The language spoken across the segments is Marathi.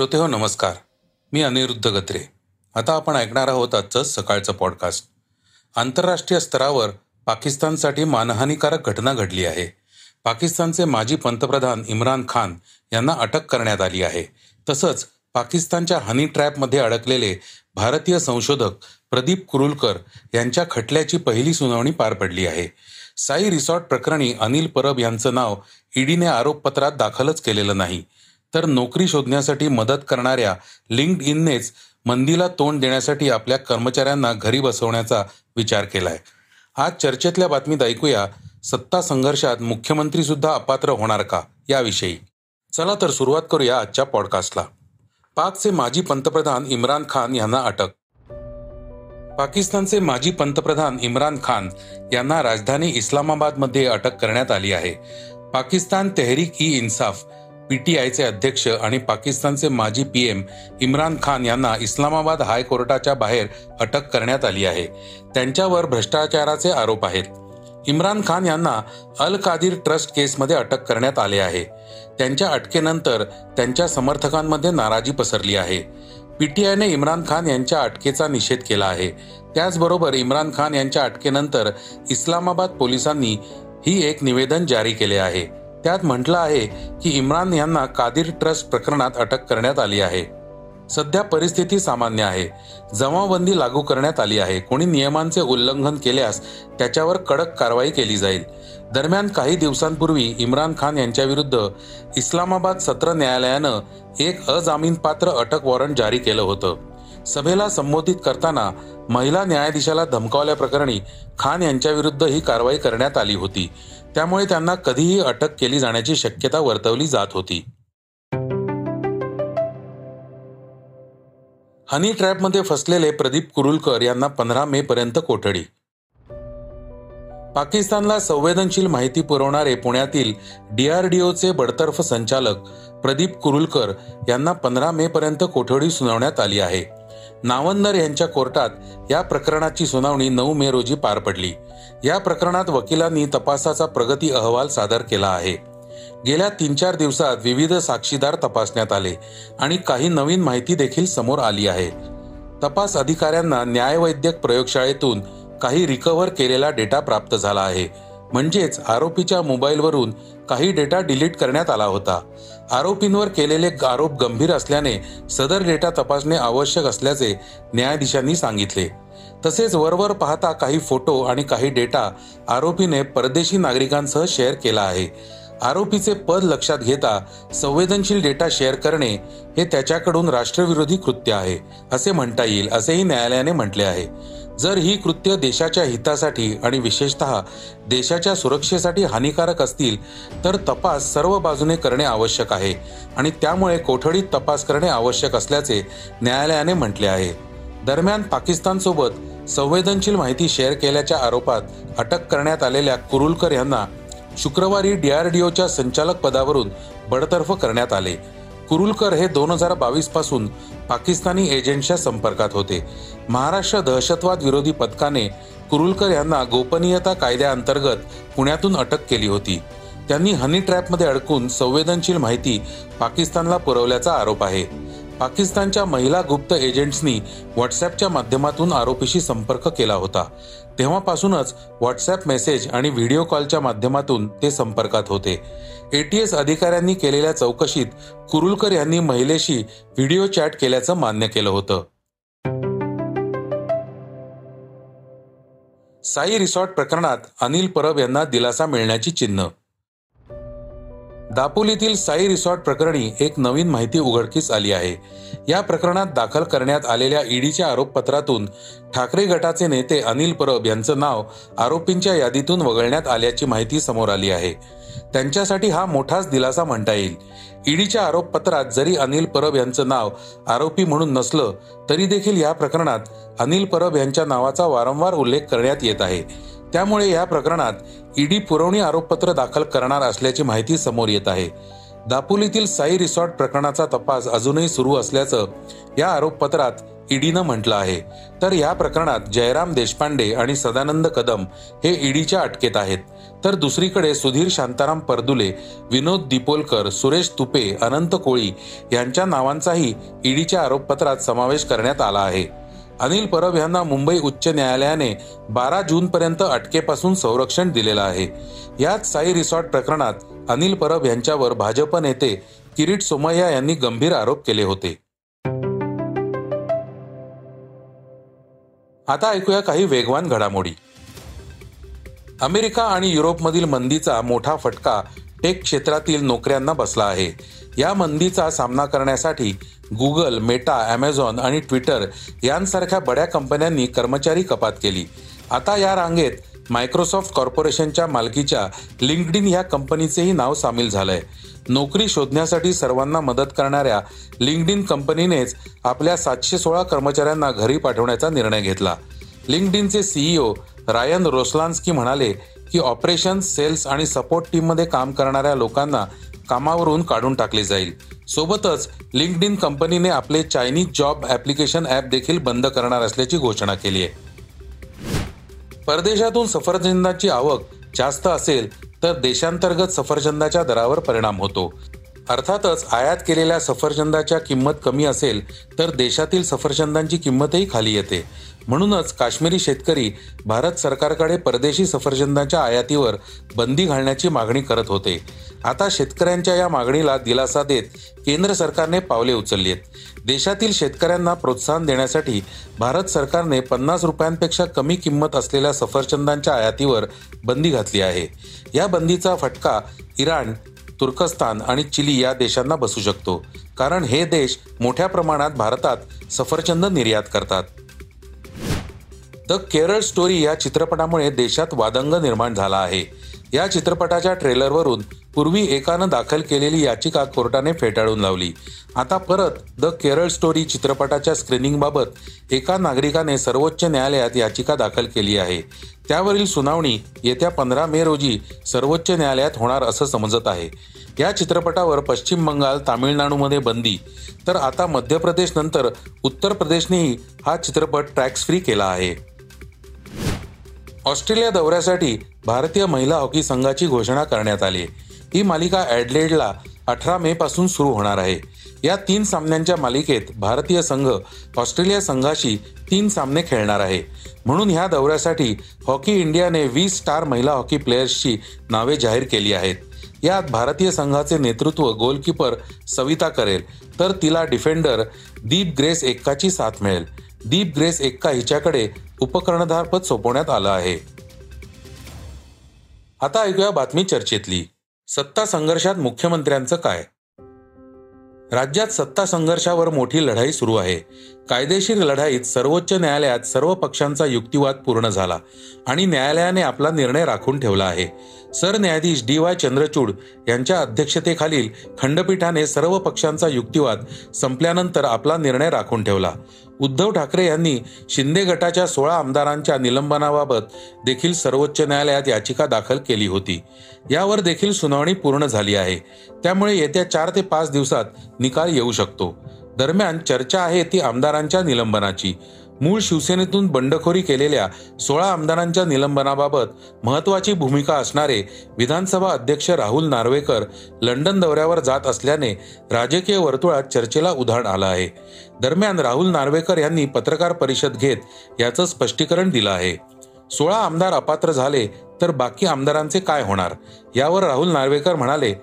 श्रोते हो नमस्कार. मी अनिरुद्ध गत्रे. आता आपण ऐकणार आहोत आजचं सकाळचं पॉडकास्ट आंतरराष्ट्रीय स्तरावर पाकिस्तानसाठी मानहानीकारक घटना घडली आहे. पाकिस्तानचे माजी पंतप्रधान इम्रान खान यांना अटक करण्यात आली आहे. तसंच पाकिस्तानच्या हनी ट्रॅपमध्ये अडकलेले भारतीय संशोधक प्रदीप कुरुलकर यांच्या खटल्याची पहिली सुनावणी पार पडली आहे. साई रिसॉर्ट प्रकरणी अनिल परब यांचं नाव ईडीने आरोपपत्रात दाखलच केलेलं नाही. तर नोकरी शोधण्यासाठी मदत करणाऱ्या लिंक्ड इननेच मंदीला तोंड देण्यासाठी आपल्या कर्मचाऱ्यांना घरी बसवण्याचा विचार केलाय. आज चर्चेतल्या बातमीत ऐकूया सत्ता संघर्षात मुख्यमंत्री सुद्धा अपात्र होणार का? याविषयी. चला तर सुरुवात करूया आजच्या पॉडकास्टला. पाकचे माजी पंतप्रधान इम्रान खान यांना अटक. पाकिस्तानचे माजी पंतप्रधान इम्रान खान यांना राजधानी इस्लामाबादमध्ये अटक करण्यात आली आहे. पाकिस्तान तेहरीक ई इन्साफ पीटीआयचे अध्यक्ष आणि पाकिस्तानचे माजी पीएम इम्रान खान यांना इस्लामाबाद हायकोर्टाच्या बाहेर अटक करण्यात आली आहे. त्यांच्यावर भ्रष्टाचाराचे आरोप आहेत. इम्रान खान यांना अल कादिर ट्रस्ट केसमध्ये अटक करण्यात आले आहे. त्यांच्या अटकेनंतर त्यांच्या समर्थकांमध्ये नाराजी पसरली आहे. पीटीआयने इम्रान खान यांच्या अटकेचा निषेध केला आहे. त्याचबरोबर इम्रान खान यांच्या अटकेनंतर इस्लामाबाद पोलिसांनी ही एक निवेदन जारी केले आहे. त्यात म्हटलं आहे की इम्रान यांना कादिर ट्रस्ट प्रकरणात अटक करण्यात आली आहे. सध्या परिस्थिती सामान्य आहे. जमावबंदी लागू करण्यात आली आहे. कोणी नियमांचे उल्लंघन केल्यास त्याच्यावर कडक कारवाई केली जाईल. दरम्यान काही दिवसांपूर्वी इम्रान खान यांच्या विरुद्ध इस्लामाबाद सत्र न्यायालयानं एक अजामीनपात्र अटक वॉरंट जारी केलं होतं. सभेला संबोधित करताना महिला न्यायाधीशाला धमकावल्याप्रकरणी खान यांच्या विरुद्ध ही कारवाई करण्यात आली होती. त्यामुळे त्यांना कधीही अटक केली जाण्याची शक्यता वर्तवली जात होती. हनी ट्रॅपमध्ये फसलेले प्रदीप कुरुलकर यांना पंधरा मे पर्यंत कोठडी. पाकिस्तानला संवेदनशील माहिती पुरवणारे पुण्यातील डीआरडीओचे बडतर्फ संचालक प्रदीप कुरुलकर यांना पंधरा मे पर्यंत कोठडी सुनावण्यात आली आहे. नावंदर यांच्या कोर्टात या प्रकरणाची सुनावणी नऊ मे रोजी पार पडली. या प्रकरणात वकिलांनी तपासाचा प्रगती अहवाल सादर केला आहे. गेल्या तीन चार दिवसात विविध साक्षीदार तपासण्यात आले आणि काही नवीन माहिती देखील समोर आली आहे. तपास अधिकाऱ्यांना न्यायवैद्यक प्रयोगशाळेतून काही रिकव्हर केलेला डेटा प्राप्त झाला आहे. म्हणजेच आरोपीच्या मोबाईलवरून काही डेटा डिलीट करण्यात आला होता. आरोपींवर केलेले आरोप गंभीर असल्याने सदर डेटा तपासणे आवश्यक असल्याचे न्यायाधीशांनी सांगितले. तसेच वरवर पाहता काही फोटो आणि काही डेटा आरोपीने परदेशी नागरिकांसह शेअर केला आहे. आरोपीचे पद लक्षात घेता संवेदनशील डेटा शेअर करणे हे त्याच्याकडून राष्ट्रविरोधी कृत्य आहे असे म्हणता येईल असेही न्यायालयाने म्हटले आहे. जर ही कृत्य देशाच्या हितासाठी आणि विशेषतः देशाच्या सुरक्षेसाठी हानिकारक असतील तर तपास सर्व बाजूने करणे आवश्यक आहे आणि त्यामुळे कोठडीत तपास करणे आवश्यक असल्याचे न्यायालयाने म्हटले आहे. दरम्यान पाकिस्तानसोबत संवेदनशील माहिती शेअर केल्याच्या आरोपात अटक करण्यात आलेल्या कुरुलकर यांना शुक्रवारी डीआरडीओच्या संचालक पदावरून बडतर्फ करण्यात आले. कुरुलकर हे दोन हजार बावीसपासून पाकिस्तानी एजंटच्या संपर्कात होते. महाराष्ट्र दहशतवाद विरोधी पथकाने कुरुलकर यांना गोपनीयता कायद्याअंतर्गत पुण्यातून अटक केली होती. त्यांनी हनी ट्रॅपमध्ये अडकून संवेदनशील माहिती पाकिस्तानला पुरवल्याचा आरोप आहे. पाकिस्तानच्या महिला गुप्त एजंट्सनी व्हॉट्सअपच्या माध्यमातून आरोपीशी संपर्क केला होता. तेव्हापासूनच व्हॉट्सअप मेसेज आणि व्हिडिओ कॉलच्या माध्यमातून ते संपर्कात होते. एटीएस अधिकाऱ्यांनी केलेल्या चौकशीत कुरुलकर यांनी महिलेशी व्हिडिओ चॅट केल्याचं मान्य केलं होतं. साई रिसॉर्ट प्रकरणात अनिल परब यांना दिलासा मिळण्याची चिन्ह दापोलीतील साई रिसॉर्ट प्रकरणी एक नवीन माहिती उघडकीस आली आहे. या प्रकरणात दाखल करण्यात आलेल्या ईडीच्या आरोपपत्रातून ठाकरे गटाचे नेते अनिल परब यांचं नाव आरोपींच्या यादीतून वगळण्यात आल्याची माहिती समोर आली आहे. त्यांच्यासाठी हा मोठाच दिलासा म्हणता येईल. ईडीच्या आरोपपत्रात जरी अनिल परब यांचं नाव आरोपी म्हणून नसलं तरी देखील या प्रकरणात अनिल परब यांच्या नावाचा वारंवार उल्लेख करण्यात येत आहे. त्यामुळे या प्रकरणात ईडी पुरवणी आरोपपत्र दाखल करणार असल्याची माहिती समोर येत आहे. दापोलीतील साई रिसॉर्ट प्रकरणाचा तपास अजूनही सुरू असल्याचं या आरोपपत्रात ईडीनं म्हटलं आहे. तर या प्रकरणात जयराम देशपांडे आणि सदानंद कदम हे ईडीच्या अटकेत आहेत. तर दुसरीकडे सुधीर शांताराम परदुले विनोद दिपोलकर सुरेश तुपे अनंत कोळी यांच्या नावांचाही ईडीच्या आरोपपत्रात समावेश करण्यात आला आहे. अनिल परब यांना मुंबई उच्च न्यायालयाने बारा जून पर्यंत अटकेपासून संरक्षण दिलेलं आहे. याच साई रिसॉर्ट प्रकरणात अनिल परब यांच्यावर भाजप नेते किरीट सोमय्या यांनी गंभीर आरोप केले होते. आता ऐकूया काही वेगवान घडामोडी. अमेरिका आणि युरोपमधील मंदीचा मोठा फटका टेक क्षेत्रातील नोकऱ्यांना बसला आहे. या मंदीचा सामना करण्यासाठी गुगल मेटा ॲमेझॉन आणि ट्विटर यांसारख्या बड्या कंपन्यांनी कर्मचारी कपात केली. आता या रांगेत मायक्रोसॉफ्ट कॉर्पोरेशनच्या मालकीच्या लिंकडिन या कंपनीचेही नाव सामील झालंय. नोकरी शोधण्यासाठी सर्वांना मदत करणाऱ्या लिंकडिन कंपनीनेच आपल्या सातशे सोळा कर्मचाऱ्यांना घरी पाठवण्याचा निर्णय घेतला. लिंकडिनचे सीईओ रायन रोसलान्स्की म्हणाले की ऑपरेशन सेल्स आणि सपोर्ट टीममध्ये काम करणाऱ्या लोकांना कामावरून काढून टाकले जाईल. सोबतच लिंकड कंपनीने आपले चायनीज जॉब ऍप्लिकेशन ऍप देखील बंद करणार असल्याची घोषणा केली आहे. परदेशातून सफरचंदाची आवक जास्त असेल तर देशांतर्गत सफरचंदाच्या दरावर परिणाम होतो. अर्थातच आयात केलेल्या सफरचंदाच्या किंमत कमी असेल तर देशातील सफरचंदांची किंमतही खाली येते. म्हणूनच काश्मीरी शेतकरी भारत सरकारकडे परदेशी सफरचंदाच्या आयातीवर बंदी घालण्याची मागणी करत होते. आता शेतकऱ्यांच्या या मागणीला दिलासा देत केंद्र सरकारने पावले उचलली आहेत देशातील शेतकऱ्यांना प्रोत्साहन देण्यासाठी भारत सरकारने पन्नास रुपयांपेक्षा कमी किंमत असलेल्या सफरचंदांच्या आयातीवर बंदी घातली आहे. या बंदीचा फटका इराण तुर्कस्तान आणि चिली या देशांना बसू शकतो. कारण हे देश मोठ्या प्रमाणात भारतात सफरचंद निर्यात करतात. द केरळ स्टोरी या चित्रपटामुळे देशात वादंग निर्माण झाला आहे. या चित्रपटाच्या ट्रेलरवरून पूर्वी एकानं दाखल केलेली याचिका कोर्टाने फेटाळून लावली. आता परत द केरळ स्टोरी चित्रपटाच्या स्क्रीनिंगबाबत एका नागरिकाने सर्वोच्च न्यायालयात याचिका दाखल केली आहे. त्यावरील सुनावणी येत्या पंधरा मे रोजी सर्वोच्च न्यायालयात होणार असं समजत आहे. या चित्रपटावर पश्चिम बंगाल तामिळनाडूमध्ये बंदी. तर आता मध्य प्रदेश नंतर उत्तर प्रदेशनेही हा चित्रपट टॅक्स फ्री केला आहे. ऑस्ट्रेलिया दौऱ्यासाठी भारतीय महिला हॉकी संघाची घोषणा करण्यात आली. आहे ही मालिका ॲडलेडला अठरा मे पासून सुरू होणार आहे. या तीन सामन्यांच्या मालिकेत भारतीय संघ ऑस्ट्रेलिया संघाशी तीन सामने खेळणार आहे. म्हणून ह्या दौऱ्यासाठी हॉकी इंडियाने वीस स्टार महिला हॉकी प्लेयर्सची नावे जाहीर केली आहेत. यात भारतीय संघाचे नेतृत्व गोलकीपर सविता करेल तर तिला डिफेंडर दीप ग्रेस एक्काची साथ मिळेल. दीप ग्रेस एक्का हिच्याकडे उपकर्णधारपद सोपवण्यात आलं आहे. आता ऐकूया बातमी चर्चेतली. सत्ता संघर्षात मुख्यमंत्र्यांचं काय? राज्यात सत्ता संघर्षावर मोठी लढाई सुरू आहे. कायदेशीर लढाईत सर्वोच्च न्यायालयात सर्व पक्षांचा युक्तिवाद पूर्ण झाला आणि न्यायालयाने आपला निर्णय राखून ठेवला आहे. सरन्यायाधीश डी वाय चंद्रचूड यांच्या अध्यक्षतेखालील खंडपीठाने सर्व पक्षांचा युक्तिवाद संपल्यानंतर आपला निर्णय राखून ठेवला. उद्धव ठाकरे यांनी शिंदे गटाच्या सोळा आमदारांच्या निलंबनाबाबत देखील सर्वोच्च न्यायालयात याचिका दाखल केली होती. यावर देखील सुनावणी पूर्ण झाली आहे. त्यामुळे येत्या चार ते पाच दिवसात निकाल येऊ शकतो. दरम्यान चर्चा आहे ती आमदारांच्या निलंबनाची. मूळ शिवसेनेतून बंडखोरी केलेल्या सोळा आमदारांच्या निलंबनाबाबत महत्वाची भूमिका असणारे विधानसभा अध्यक्ष राहुल नार्वेकर लंडन दौऱ्यावर जात असल्याने राजकीय वर्तुळात चर्चेला उधाण आलं आहे. दरम्यान राहुल नार्वेकर यांनी पत्रकार परिषद घेत याचं स्पष्टीकरण दिलं आहे. सोळा आमदार अपात्र झाले तर बाकी आमदारांचे काय होणार? यावर राहुल नार्वेकर म्हणाले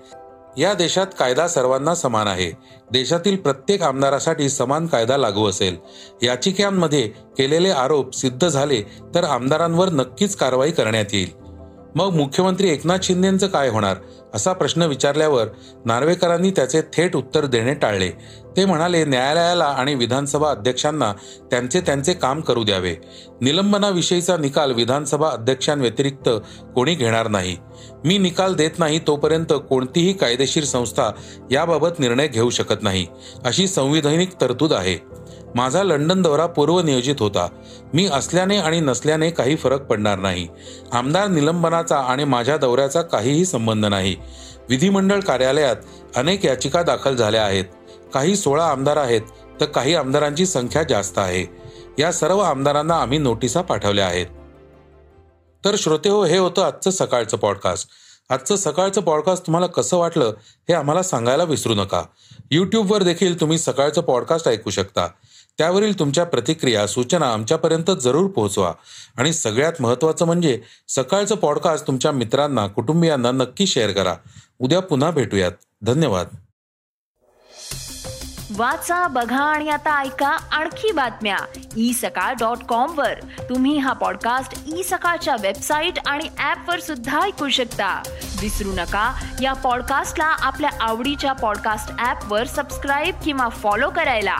या देशात कायदा सर्वांना समान आहे. देशातील प्रत्येक आमदारासाठी समान कायदा लागू असेल. याचिकांमध्ये केलेले आरोप सिद्ध झाले तर आमदारांवर नक्कीच कारवाई करण्यात येईल. मग मुख्यमंत्री एकनाथ शिंदेचं काय होणार? असा प्रश्न विचारल्यावर नार्वेकरांनी त्याचे थेट उत्तर देणे टाळले. ते म्हणाले न्यायालयाला आणि विधानसभा अध्यक्षांना त्यांचे त्यांचे काम करू द्यावे. निलंबनाविषयीचा निकाल विधानसभा अध्यक्षांव्यतिरिक्त कोणी घेणार नाही. मी निकाल देत नाही तोपर्यंत कोणतीही कायदेशीर संस्था याबाबत निर्णय घेऊ शकत नाही. अशी संविधानिक तरतूद आहे. माझा लंडन दौरा पूर्वनियोजित होता. मी असल्याने आणि नसल्याने काही फरक पडणार नाही. आमदार निलंबनाचा आणि माझ्या दौऱ्याचा काहीही संबंध नाही. विधिमंडळ कार्यालयात अनेक याचिका दाखल झाल्या आहेत. काही सोळा आमदार आहेत तर काही आमदारांची संख्या जास्त आहे. या सर्व आमदारांना आम्ही नोटिसा पाठवल्या आहेत. तर श्रोते हो हे होतं आजचं सकाळचं पॉडकास्ट आजचं सकाळचं पॉडकास्ट तुम्हाला कसं वाटलं हे आम्हाला सांगायला विसरू नका. यूट्यूबवर देखील तुम्ही सकाळचं पॉडकास्ट ऐकू शकता. त्यावरील तुमच्या प्रतिक्रिया सूचना आमच्यापर्यंत जरूर पोहोचवा. आणि सगळ्यात महत्त्वाचं म्हणजे सकाळचं पॉडकास्ट तुमच्या मित्रांना कुटुंबियांना नक्की शेअर करा. उद्या पुन्हा भेटूयात. धन्यवाद. वाचा बघा आणि आता ऐका आणखी बातम्या. ई सकाळ डॉट कॉम वर. तुम्ही हा पॉडकास्ट ई सकाळच्या वेबसाईट आणि ऍप वर सुद्धा ऐकू शकता. विसरू नका या पॉडकास्टला आपल्या आवडीच्या पॉडकास्ट ऍप वर सबस्क्राईब किंवा फॉलो करायला.